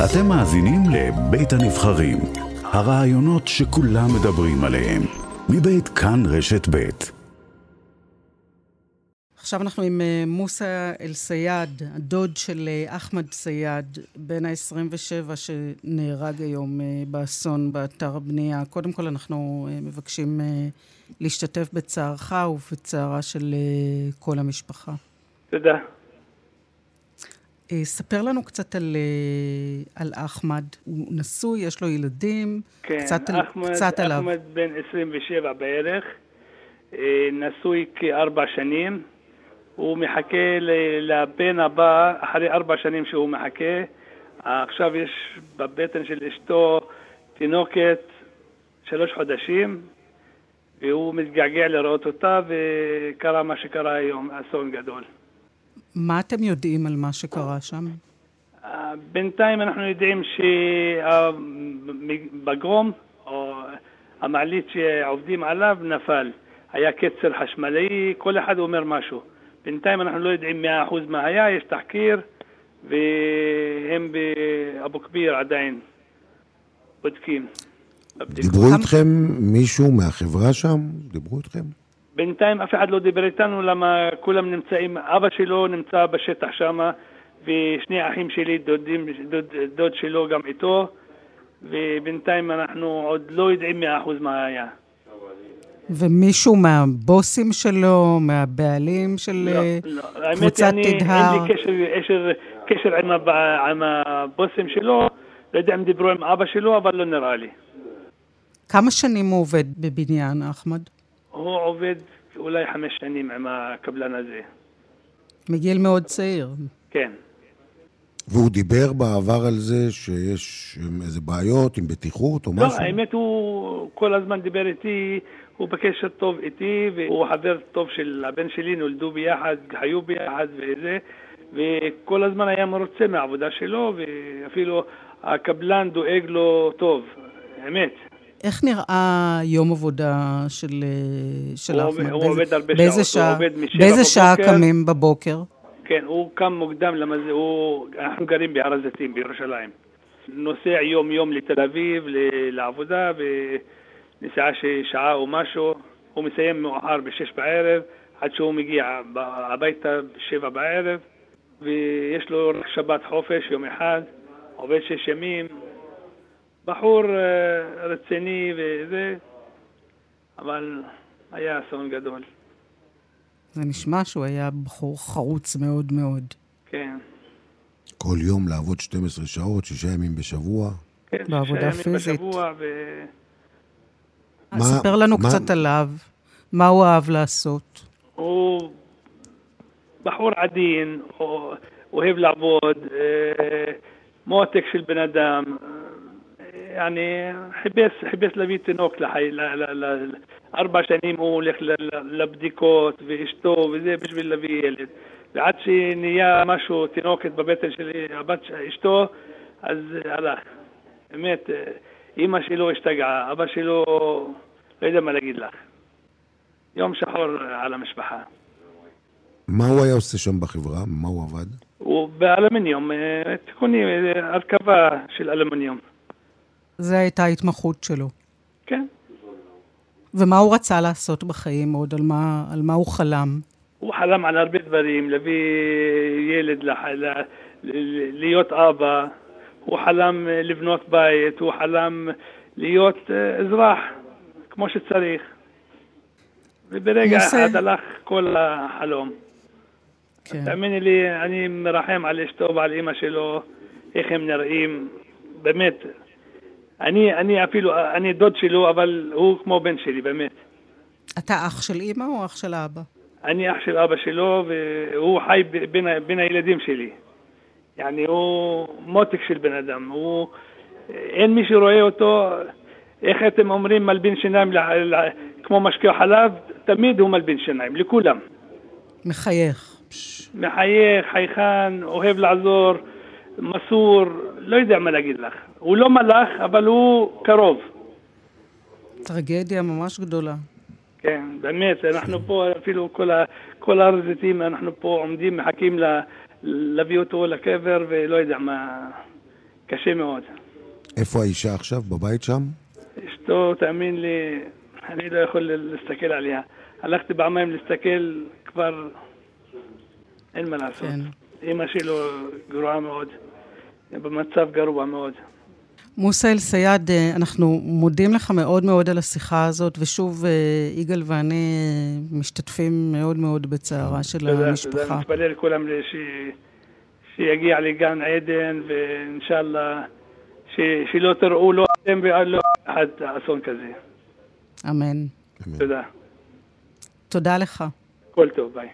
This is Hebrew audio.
אתם מאזינים לבית הנבחרים, הרעיונות שכולם מדברים עליהם, מבית כאן רשת בית. עכשיו אנחנו עם אה, מוסא אל-סייד, הדוד של אה, אחמד סייד, בן ה-27 שנהרג היום אה, באסון באתר הבנייה. קודם כל אנחנו מבקשים להשתתף בצערך ובצערה של כל המשפחה. תודה. ספר לנו קצת על, על אחמד. הוא נשוי, יש לו ילדים. כן, קצת, אחמד, קצת עליו. אחמד בן 27 בערך, נשוי כארבע שנים. הוא מחכה לבן הבא אחרי ארבע שנים שהוא מחכה. עכשיו יש בבטן של אשתו תינוקת שלוש חודשים, והוא מתגעגע לראות אותה, וקרה מה שקרה היום, אסון גדול. מה אתם יודעים על מה שקרה שם? בינתיים אנחנו יודעים שהבגרום, או המעלית שעובדים עליו, נפל. היה קצר חשמלי, כל אחד אומר משהו. בינתיים אנחנו לא יודעים מאה אחוז מה היה, יש תחקיר, והם באבו כביר עדיין בודקים. דיברו איתכם מישהו מהחברה שם? דיברו איתכם? בינתיים אף אחד לא דיבר איתנו, למה כולם נמצאים, אבא שלו נמצא בשטח שם, ושני אחים שלי, דודים, דוד, דוד שלו גם איתו, ובינתיים אנחנו עוד לא יודעים מאה אחוז מה היה. ומישהו מהבוסים שלו, מהבעלים של לא, אה, לא. קבוצת תדהר? אין לי קשר, קשר, קשר עם, הב, עם הבוסים שלו, לא יודע אם דיברו עם אבא שלו, אבל לא נראה לי. כמה שנים הוא עובד בבניין, אחמד? הוא עובד אולי חמש שנים עם הקבלן הזה. מגיל מאוד צעיר. כן. והוא דיבר בעבר על זה שיש איזה בעיות עם בטיחות או לא, משהו? לא, האמת הוא כל הזמן דיבר איתי הוא בקשר טוב איתי, והוא חבר טוב של הבן שלי, נולדו ביחד, חיו ביחד וזה, וכל הזמן היה מרוצה מהעבודה שלו, ואפילו הקבלן דואג לו טוב, אמת. איך נראה יום עבודה של, של אחמד? הוא באיזה, עובד הרבה באיזה שעות, שעה, הוא עובד משבע באיזה. שעה קמים בבוקר? כן, הוא קם מוקדם, למה זה, הוא, אנחנו גרים בהר הזיתים בירושלים. נוסע יום-יום לתל אביב לעבודה, ו... נסיעה של שעה או משהו, הוא מסיים מאוחר בשש בערב, עד שהוא מגיע הביתה בשבע בערב, ויש לו רק שבת חופש, יום אחד, עובד שש ימים, בחור אה, רציני וזה, אבל היה אסון גדול. זה נשמע שהוא היה בחור חרוץ מאוד מאוד. כן. כל יום לעבוד 12 שעות, שישה ימים בשבוע. כן, בעבודה שישה ימים פיזית. בשבוע, ו... מה, ספר לנו מה, קצת עליו, מה הוא אהב לעשות. הוא בחור עדין, אוהב לעבוד, אה, מותק של בן אדם. להביא תינוק לחי, ל, ל, ל, ארבע שנים הוא הולך לבדיקות ואשתו וזה בשביל להביא ילד. ועד שנהיה משהו, תינוקת בבטן של הבת אשתו, אז הלך. באמת, אימא שלו השתגעה, אבא שלו, לא יודע מה להגיד לך. יום שחור על המשפחה. מה הוא היה עושה שם בחברה? מה הוא עבד? הוא באלומיניום, תיקונים, הרכבה של אלומיניום. זו הייתה ההתמחות שלו. כן. ומה הוא רצה לעשות בחיים עוד? על מה, על מה הוא חלם? הוא חלם על הרבה דברים, להביא ילד, לח... ל... להיות אבא, הוא חלם לבנות בית, הוא חלם להיות אה, אזרח כמו שצריך. וברגע נושא- אחד הלך כל החלום. כן. תאמיני לי, אני מרחם על אשתו ועל אימא שלו, איך הם נראים, באמת. אני, אני אפילו, אני דוד שלו, אבל הוא כמו בן שלי, באמת. אתה אח של אימא או אח של אבא? אני אח של אבא שלו, והוא חי בין, בין הילדים שלי. יעני, הוא מותק של בן אדם. הוא, אין מי שרואה אותו, איך אתם אומרים, מלבין שיניים, ל, ל, כמו משקיע חלב, תמיד הוא מלבין שיניים, לכולם. מחייך. מחייך, חייכן, אוהב לעזור, מסור, לא יודע מה להגיד לך. הוא לא מלאך, אבל הוא קרוב. טרגדיה ממש גדולה. כן, באמת, אנחנו פה, אפילו כל, ה, כל הר הזיתים, אנחנו פה עומדים, מחכים ל, להביא אותו לקבר, ולא יודע מה... קשה מאוד. איפה האישה עכשיו? בבית שם? אשתו, תאמין לי, אני לא יכול להסתכל עליה. הלכתי פעמיים להסתכל, כבר אין מה לעשות. כן. אימא שלו גרועה מאוד, במצב גרוע מאוד. מוסא אל-סייד, אה, אנחנו מודים לך מאוד מאוד על השיחה הזאת, ושוב, אה, יגאל ואני אה, משתתפים מאוד מאוד בצערה של תודה, המשפחה. תודה, נתפלל לכולם ש... שיגיע לגן עדן, ואינשאללה, ש... שלא תראו לא אתם ולא אחד אסון כזה. אמן. תודה. תודה לך. כל טוב, ביי.